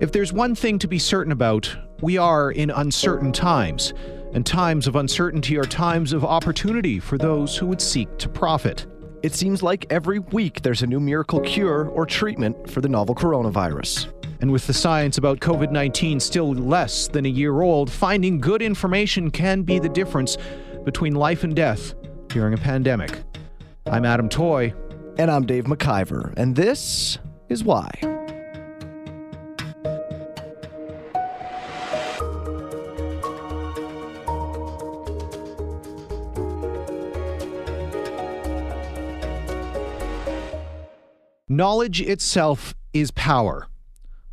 If there's one thing to be certain about, we are in uncertain times. And times of uncertainty are times of opportunity for those who would seek to profit. It seems like every week there's a new miracle cure or treatment for the novel coronavirus. And with the science about COVID 19 still less than a year old, finding good information can be the difference between life and death during a pandemic. I'm Adam Toy. And I'm Dave McIvor. And this is why. Knowledge itself is power.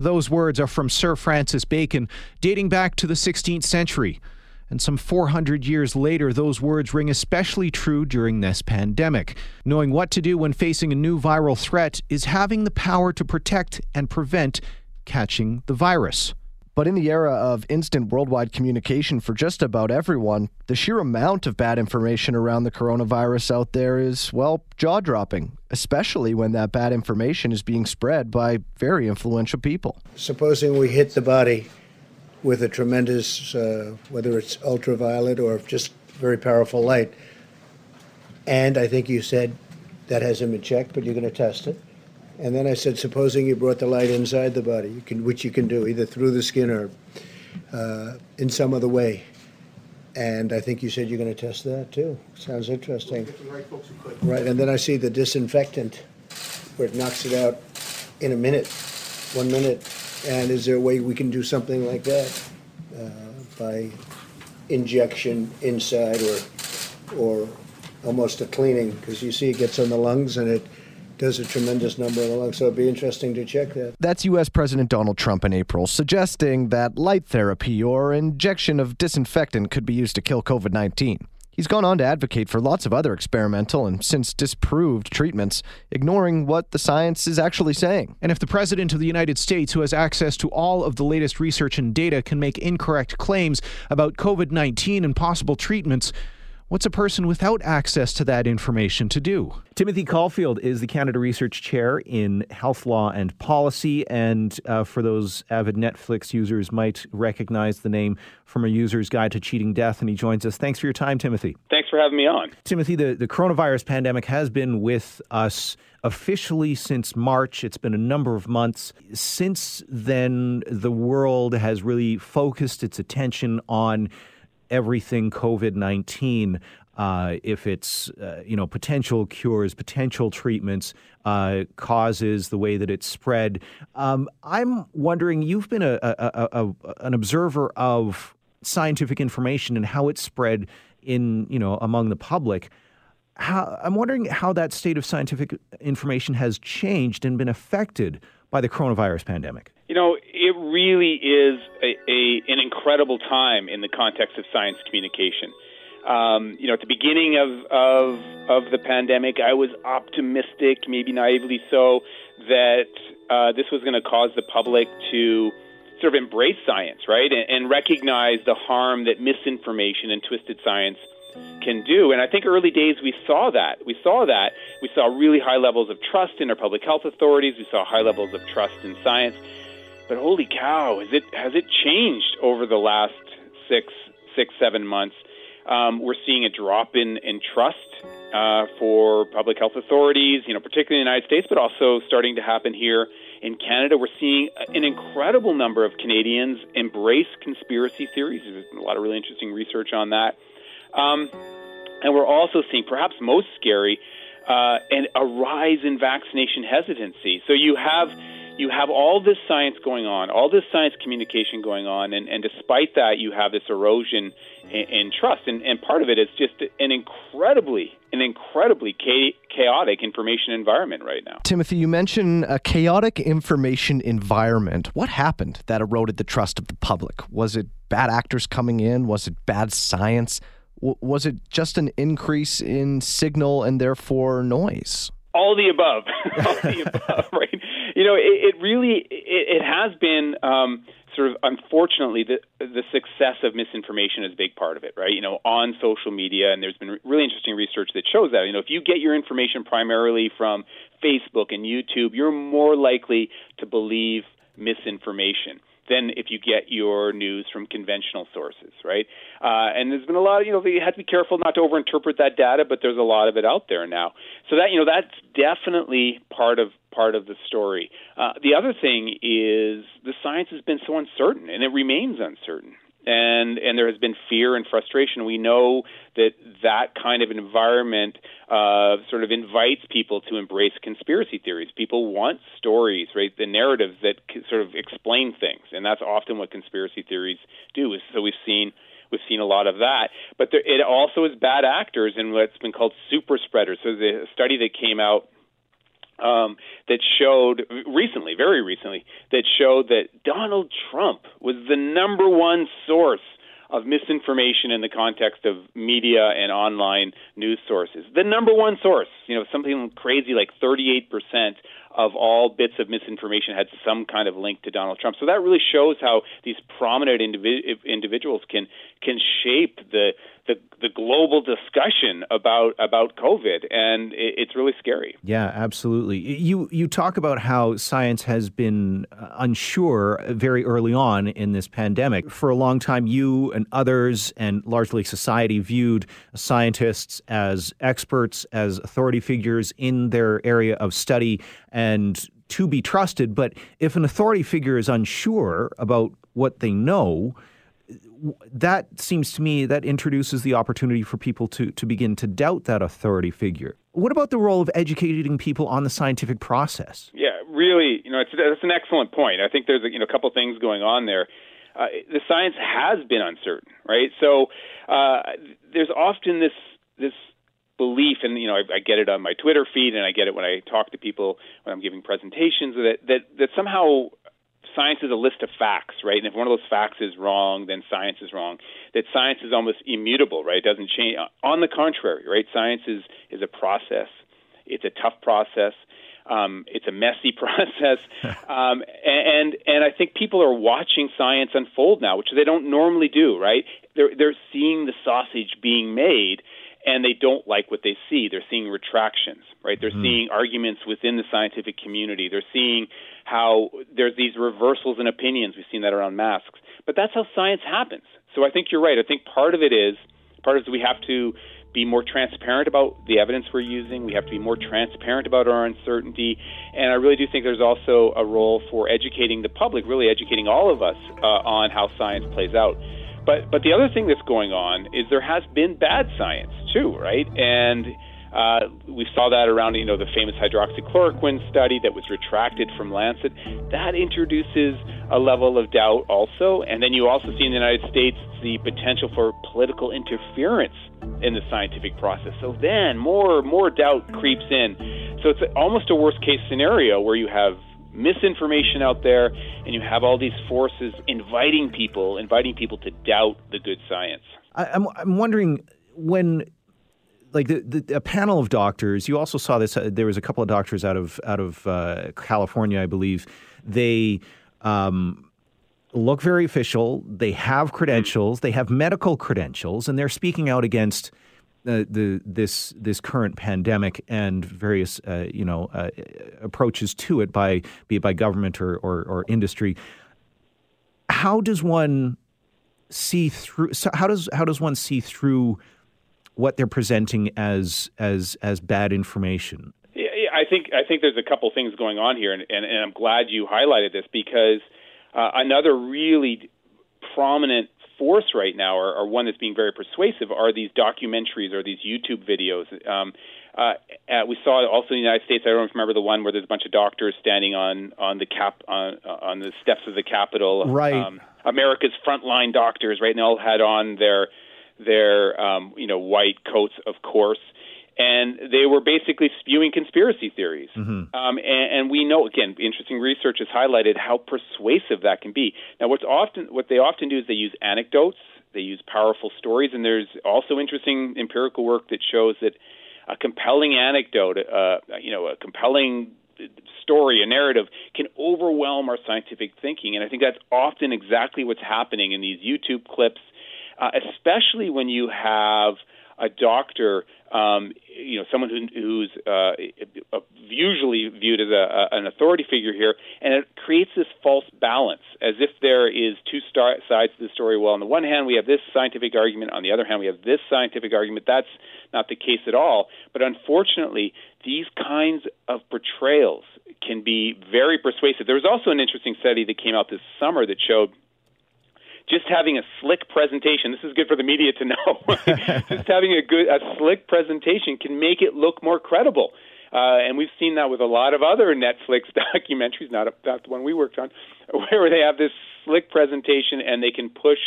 Those words are from Sir Francis Bacon, dating back to the 16th century. And some 400 years later, those words ring especially true during this pandemic. Knowing what to do when facing a new viral threat is having the power to protect and prevent catching the virus. But in the era of instant worldwide communication for just about everyone, the sheer amount of bad information around the coronavirus out there is, well, jaw dropping, especially when that bad information is being spread by very influential people. Supposing we hit the body with a tremendous, uh, whether it's ultraviolet or just very powerful light, and I think you said that hasn't been checked, but you're going to test it. And then I said, supposing you brought the light inside the body, you can, which you can do either through the skin or uh, in some other way. And I think you said you're going to test that too. Sounds interesting. Right, and then I see the disinfectant where it knocks it out in a minute, one minute. And is there a way we can do something like that uh, by injection inside or or almost a cleaning? Because you see it gets on the lungs and it does a tremendous number of the lungs. So it'd be interesting to check that. That's U.S. President Donald Trump in April, suggesting that light therapy or injection of disinfectant could be used to kill COVID 19. He's gone on to advocate for lots of other experimental and since disproved treatments, ignoring what the science is actually saying. And if the President of the United States, who has access to all of the latest research and data, can make incorrect claims about COVID 19 and possible treatments, What's a person without access to that information to do? Timothy Caulfield is the Canada Research Chair in Health Law and Policy. And uh, for those avid Netflix users, might recognize the name from a user's guide to cheating death. And he joins us. Thanks for your time, Timothy. Thanks for having me on. Timothy, the, the coronavirus pandemic has been with us officially since March. It's been a number of months. Since then, the world has really focused its attention on everything COVID 19. Uh, if it's uh, you know potential cures, potential treatments, uh, causes, the way that it's spread. Um, I'm wondering. You've been a, a, a, an observer of scientific information and how it's spread in you know among the public. How, I'm wondering how that state of scientific information has changed and been affected by the coronavirus pandemic. You know, it really is a, a, an incredible time in the context of science communication. Um, you know, at the beginning of, of, of the pandemic, I was optimistic, maybe naively so, that uh, this was going to cause the public to sort of embrace science, right, and, and recognize the harm that misinformation and twisted science can do. And I think early days we saw that. We saw that. We saw really high levels of trust in our public health authorities. We saw high levels of trust in science. But holy cow, has it has it changed over the last six six seven months? Um, we're seeing a drop in in trust uh, for public health authorities, you know, particularly in the United States, but also starting to happen here in Canada. We're seeing an incredible number of Canadians embrace conspiracy theories. There's a lot of really interesting research on that, um, and we're also seeing, perhaps most scary, uh, and a rise in vaccination hesitancy. So you have you have all this science going on, all this science communication going on, and, and despite that, you have this erosion in, in trust. And, and part of it is just an incredibly, an incredibly chaotic information environment right now. Timothy, you mentioned a chaotic information environment. What happened that eroded the trust of the public? Was it bad actors coming in? Was it bad science? W- was it just an increase in signal and therefore noise? All the above. all the above, right? You know, it, it really it, it has been um, sort of unfortunately the the success of misinformation is a big part of it, right? You know, on social media, and there's been really interesting research that shows that. You know, if you get your information primarily from Facebook and YouTube, you're more likely to believe misinformation than if you get your news from conventional sources, right? Uh, and there's been a lot of, you know, you have to be careful not to overinterpret that data, but there's a lot of it out there now. So that, you know, that's definitely part of part of the story. Uh, the other thing is the science has been so uncertain, and it remains uncertain and and there has been fear and frustration. We know that that kind of environment uh, sort of invites people to embrace conspiracy theories. People want stories, right? The narratives that sort of explain things, and that's often what conspiracy theories do. So we've seen we've seen a lot of that, but there, it also is bad actors in what's been called super spreaders. So a study that came out um, that showed recently, very recently, that showed that Donald Trump was the number one source of misinformation in the context of media and online news sources. The number one source, you know, something crazy like 38% of all bits of misinformation had some kind of link to Donald Trump. So that really shows how these prominent individ- individuals can can shape the the, the global discussion about about COVID, and it, it's really scary. Yeah, absolutely. You you talk about how science has been unsure very early on in this pandemic. For a long time, you and others, and largely society, viewed scientists as experts, as authority figures in their area of study, and to be trusted. But if an authority figure is unsure about what they know, that seems to me that introduces the opportunity for people to, to begin to doubt that authority figure. What about the role of educating people on the scientific process? Yeah, really, you know, it's, that's an excellent point. I think there's a you know, a couple things going on there. Uh, the science has been uncertain, right? So uh, there's often this this belief, and you know, I, I get it on my Twitter feed, and I get it when I talk to people when I'm giving presentations that that that somehow science is a list of facts, right? And if one of those facts is wrong, then science is wrong. That science is almost immutable, right? It doesn't change. On the contrary, right? Science is is a process. It's a tough process. Um, it's a messy process, um, and and I think people are watching science unfold now, which they don't normally do. Right? They're they're seeing the sausage being made, and they don't like what they see. They're seeing retractions, right? They're mm-hmm. seeing arguments within the scientific community. They're seeing how there's these reversals in opinions. We've seen that around masks. But that's how science happens. So I think you're right. I think part of it is part of it is we have to be more transparent about the evidence we're using. We have to be more transparent about our uncertainty. And I really do think there's also a role for educating the public, really educating all of us uh, on how science plays out. But but the other thing that's going on is there has been bad science too, right? And uh, we saw that around, you know, the famous hydroxychloroquine study that was retracted from Lancet. That introduces a level of doubt also. And then you also see in the United States the potential for political interference in the scientific process. So then more more doubt creeps in. So it's almost a worst case scenario where you have misinformation out there and you have all these forces inviting people inviting people to doubt the good science. I, I'm I'm wondering when like the, the, a panel of doctors. You also saw this. Uh, there was a couple of doctors out of out of uh, California, I believe. They um, look very official. They have credentials. They have medical credentials, and they're speaking out against. Uh, the this this current pandemic and various uh, you know uh, approaches to it by be it by government or, or, or industry. How does one see through? So how does how does one see through what they're presenting as as as bad information? Yeah, I think I think there's a couple things going on here, and, and, and I'm glad you highlighted this because uh, another really prominent force right now, or, or, one that's being very persuasive, are these documentaries or these YouTube videos. Um, uh, uh, we saw also in the United States. I don't remember the one where there's a bunch of doctors standing on on the cap on on the steps of the Capitol. Right. Um, America's frontline doctors, right? And they all had on their their um, you know white coats, of course, and they were basically spewing conspiracy theories. Mm-hmm. Um, and, and we know again, interesting research has highlighted how persuasive that can be. Now, what's often what they often do is they use anecdotes, they use powerful stories, and there's also interesting empirical work that shows that a compelling anecdote, uh, you know, a compelling story, a narrative, can overwhelm our scientific thinking. And I think that's often exactly what's happening in these YouTube clips uh, especially when you have a doctor, um, you know, someone who, who's uh, usually viewed as a, an authority figure here, and it creates this false balance, as if there is two star- sides to the story. Well, on the one hand, we have this scientific argument; on the other hand, we have this scientific argument. That's not the case at all. But unfortunately, these kinds of portrayals can be very persuasive. There was also an interesting study that came out this summer that showed just having a slick presentation. This is good for the media to know. just having a good, a slick presentation can make it look more credible. Uh, and we've seen that with a lot of other Netflix documentaries, not, not the one we worked on, where they have this slick presentation and they can push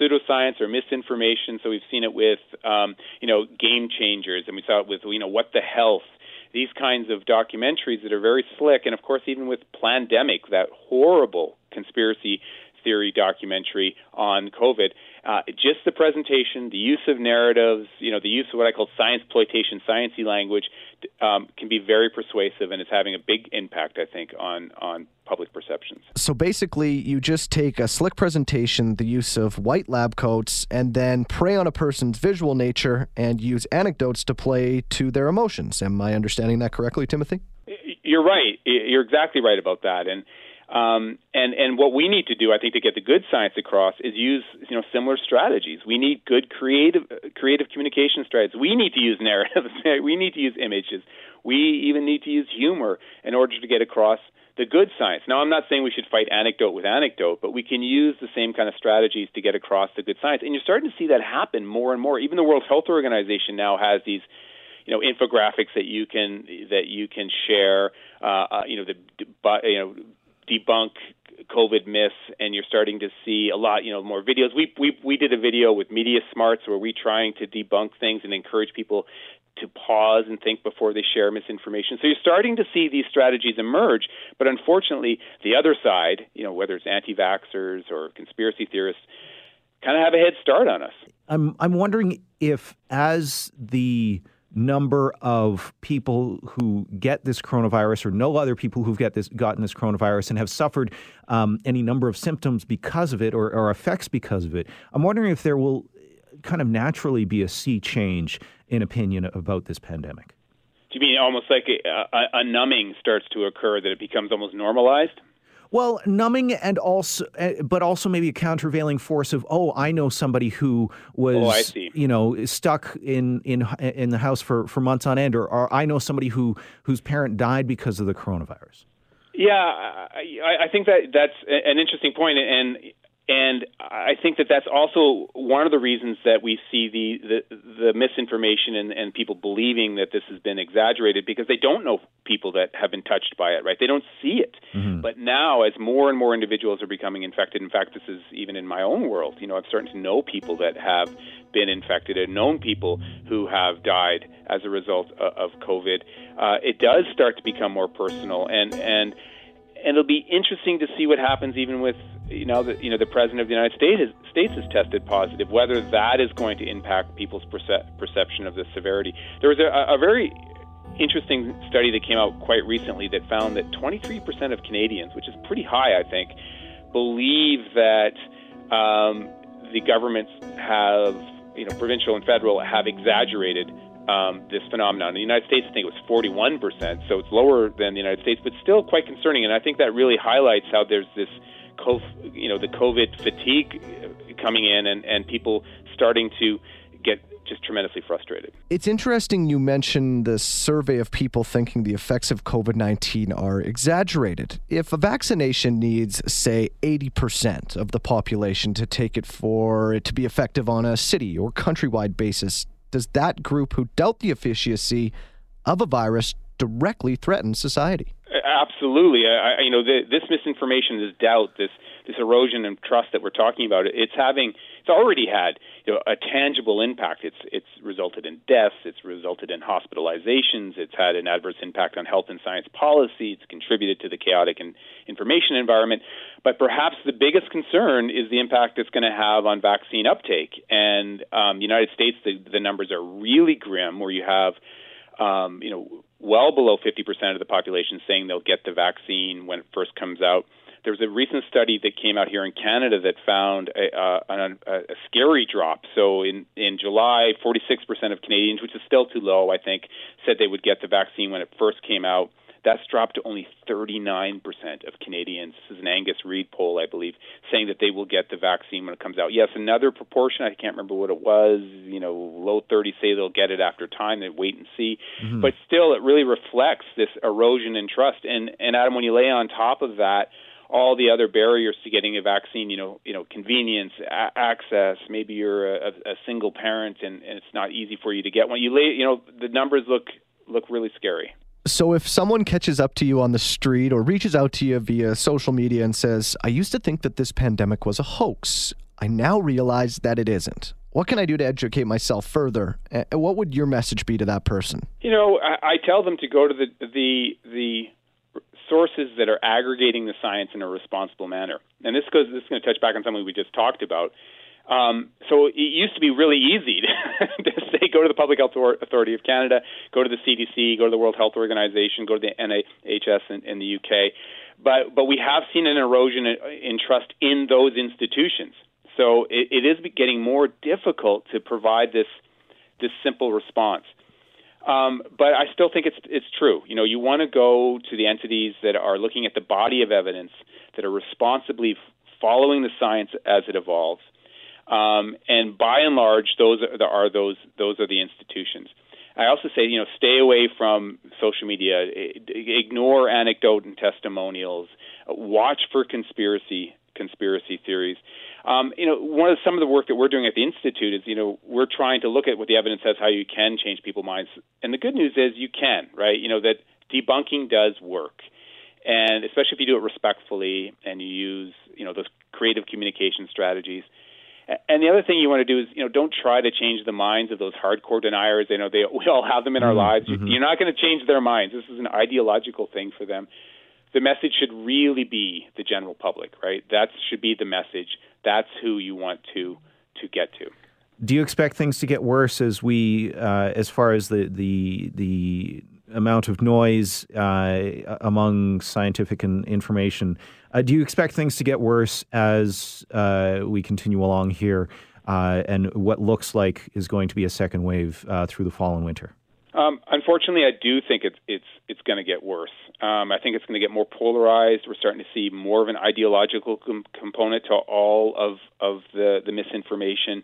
pseudoscience or misinformation. So we've seen it with, um, you know, Game Changers, and we saw it with, you know, What the Health. These kinds of documentaries that are very slick, and of course, even with Plandemic, that horrible conspiracy theory documentary on COVID. Uh, just the presentation, the use of narratives, you know, the use of what I call science exploitation, sciencey language, um, can be very persuasive, and it's having a big impact, I think, on on public perceptions. So basically, you just take a slick presentation, the use of white lab coats, and then prey on a person's visual nature and use anecdotes to play to their emotions. Am I understanding that correctly, Timothy? You're right. You're exactly right about that, and um, and and what we need to do, I think, to get the good science across is use you know similar strategies. We need good creative creative communication strategies. We need to use narratives. we need to use images. We even need to use humor in order to get across the good science. Now, I'm not saying we should fight anecdote with anecdote, but we can use the same kind of strategies to get across the good science. And you're starting to see that happen more and more. Even the World Health Organization now has these you know infographics that you can that you can share uh, uh, you know the you know debunk COVID myths, and you're starting to see a lot, you know, more videos. We we we did a video with Media Smarts where we trying to debunk things and encourage people to pause and think before they share misinformation. So you're starting to see these strategies emerge, but unfortunately, the other side, you know, whether it's anti-vaxxers or conspiracy theorists, kind of have a head start on us. I'm I'm wondering if as the number of people who get this coronavirus or know other people who've get this, gotten this coronavirus and have suffered um, any number of symptoms because of it or, or effects because of it. I'm wondering if there will kind of naturally be a sea change in opinion about this pandemic. Do you mean almost like a, a, a numbing starts to occur that it becomes almost normalized? Well, numbing and also, eh, but also maybe a countervailing force of, oh, I know somebody who was, oh, you know, stuck in in in the house for, for months on end, or, or I know somebody who whose parent died because of the coronavirus. Yeah, I, I think that that's an interesting point, and and I think that that's also one of the reasons that we see the the, the misinformation and, and people believing that this has been exaggerated because they don't know people that have been touched by it, right? They don't see it. Mm-hmm. But now, as more and more individuals are becoming infected, in fact, this is even in my own world. You know, I'm starting to know people that have been infected and known people who have died as a result of, of COVID. Uh, it does start to become more personal, and and and it'll be interesting to see what happens even with you know the you know the president of the United States is, States has tested positive. Whether that is going to impact people's perce- perception of the severity. There was a, a very interesting study that came out quite recently that found that 23% of Canadians, which is pretty high, I think, believe that um, the governments have, you know, provincial and federal have exaggerated um, this phenomenon. In the United States, I think it was 41%, so it's lower than the United States, but still quite concerning. And I think that really highlights how there's this, you know, the COVID fatigue coming in, and and people starting to get just tremendously frustrated. It's interesting you mentioned the survey of people thinking the effects of COVID 19 are exaggerated. If a vaccination needs, say, 80% of the population to take it for it to be effective on a city or countrywide basis, does that group who doubt the efficacy of a virus directly threaten society? Absolutely. I, you know, the, this misinformation, this doubt, this this erosion and trust that we're talking about, it's having, it's already had you know, a tangible impact. It's it's resulted in deaths. It's resulted in hospitalizations. It's had an adverse impact on health and science policy. It's contributed to the chaotic and information environment. But perhaps the biggest concern is the impact it's going to have on vaccine uptake. And um, the United States, the, the numbers are really grim, where you have, um, you know, well below 50% of the population saying they'll get the vaccine when it first comes out. There was a recent study that came out here in Canada that found a, uh, a, a scary drop. So in, in July, 46% of Canadians, which is still too low, I think, said they would get the vaccine when it first came out. That's dropped to only 39% of Canadians. This is an Angus Reid poll, I believe, saying that they will get the vaccine when it comes out. Yes, another proportion, I can't remember what it was, you know, low 30s say they'll get it after time, they wait and see. Mm-hmm. But still, it really reflects this erosion in trust. And, and Adam, when you lay on top of that, all the other barriers to getting a vaccine, you know, you know, convenience, a- access. Maybe you're a, a single parent and, and it's not easy for you to get one. You lay, you know, the numbers look look really scary. So, if someone catches up to you on the street or reaches out to you via social media and says, I used to think that this pandemic was a hoax, I now realize that it isn't. What can I do to educate myself further? What would your message be to that person? You know, I, tell them to go to the, the, the sources that are aggregating the science in a responsible manner. And this goes, this is going to touch back on something we just talked about. Um, so it used to be really easy to, to say go to the Public Health Authority of Canada, go to the CDC, go to the World Health Organization, go to the NHS in, in the UK. But but we have seen an erosion in, in trust in those institutions. So it, it is getting more difficult to provide this this simple response. Um, but I still think it's it's true. You know, you want to go to the entities that are looking at the body of evidence that are responsibly following the science as it evolves um, and by and large, those are, are those those are the institutions. I also say, you know, stay away from social media. Ignore anecdote and testimonials. Watch for conspiracy conspiracy theories. Um, you know, one of some of the work that we're doing at the institute is, you know, we're trying to look at what the evidence says how you can change people's minds. And the good news is you can, right? You know that debunking does work, and especially if you do it respectfully and you use, you know, those creative communication strategies. And the other thing you want to do is, you know, don't try to change the minds of those hardcore deniers. You know, they we all have them in our mm-hmm. lives. Mm-hmm. You're not going to change their minds. This is an ideological thing for them. The message should really be the general public, right? That should be the message. That's who you want to to get to. Do you expect things to get worse as we, uh, as far as the the the amount of noise uh, among scientific and information. Uh, do you expect things to get worse as uh, we continue along here, uh, and what looks like is going to be a second wave uh, through the fall and winter? Um, unfortunately, I do think it's it's it's going to get worse. Um, I think it's going to get more polarized. We're starting to see more of an ideological com- component to all of of the the misinformation.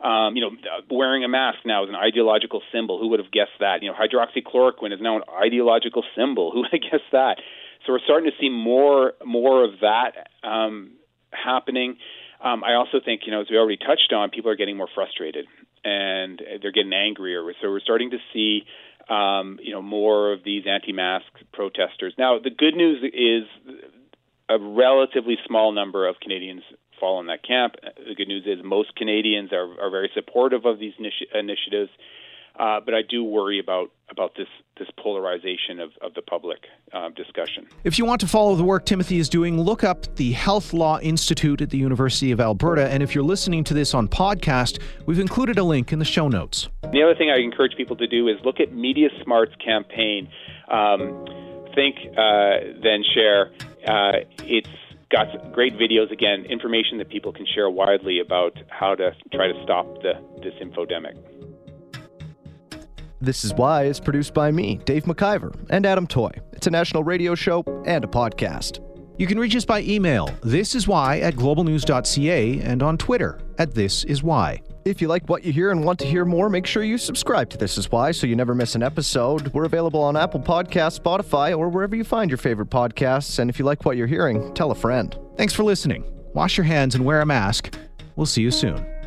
Um, you know, wearing a mask now is an ideological symbol. Who would have guessed that? You know, hydroxychloroquine is now an ideological symbol. Who would have guessed that? So we're starting to see more more of that um, happening. Um, I also think, you know, as we already touched on, people are getting more frustrated and they're getting angrier. So we're starting to see, um, you know, more of these anti-mask protesters. Now, the good news is a relatively small number of Canadians fall in that camp. The good news is most Canadians are, are very supportive of these initi- initiatives. Uh, but I do worry about about this this polarization of, of the public uh, discussion. If you want to follow the work Timothy is doing, look up the Health Law Institute at the University of Alberta. And if you're listening to this on podcast, we've included a link in the show notes. The other thing I encourage people to do is look at Media Smart's campaign. Um, think, uh, then share. Uh, it's got great videos again, information that people can share widely about how to try to stop the this infodemic. This is Why is produced by me, Dave McIvor, and Adam Toy. It's a national radio show and a podcast. You can reach us by email, this is why at globalnews.ca and on Twitter at this is why. If you like what you hear and want to hear more, make sure you subscribe to This Is Why so you never miss an episode. We're available on Apple Podcasts, Spotify, or wherever you find your favorite podcasts. And if you like what you're hearing, tell a friend. Thanks for listening. Wash your hands and wear a mask. We'll see you soon.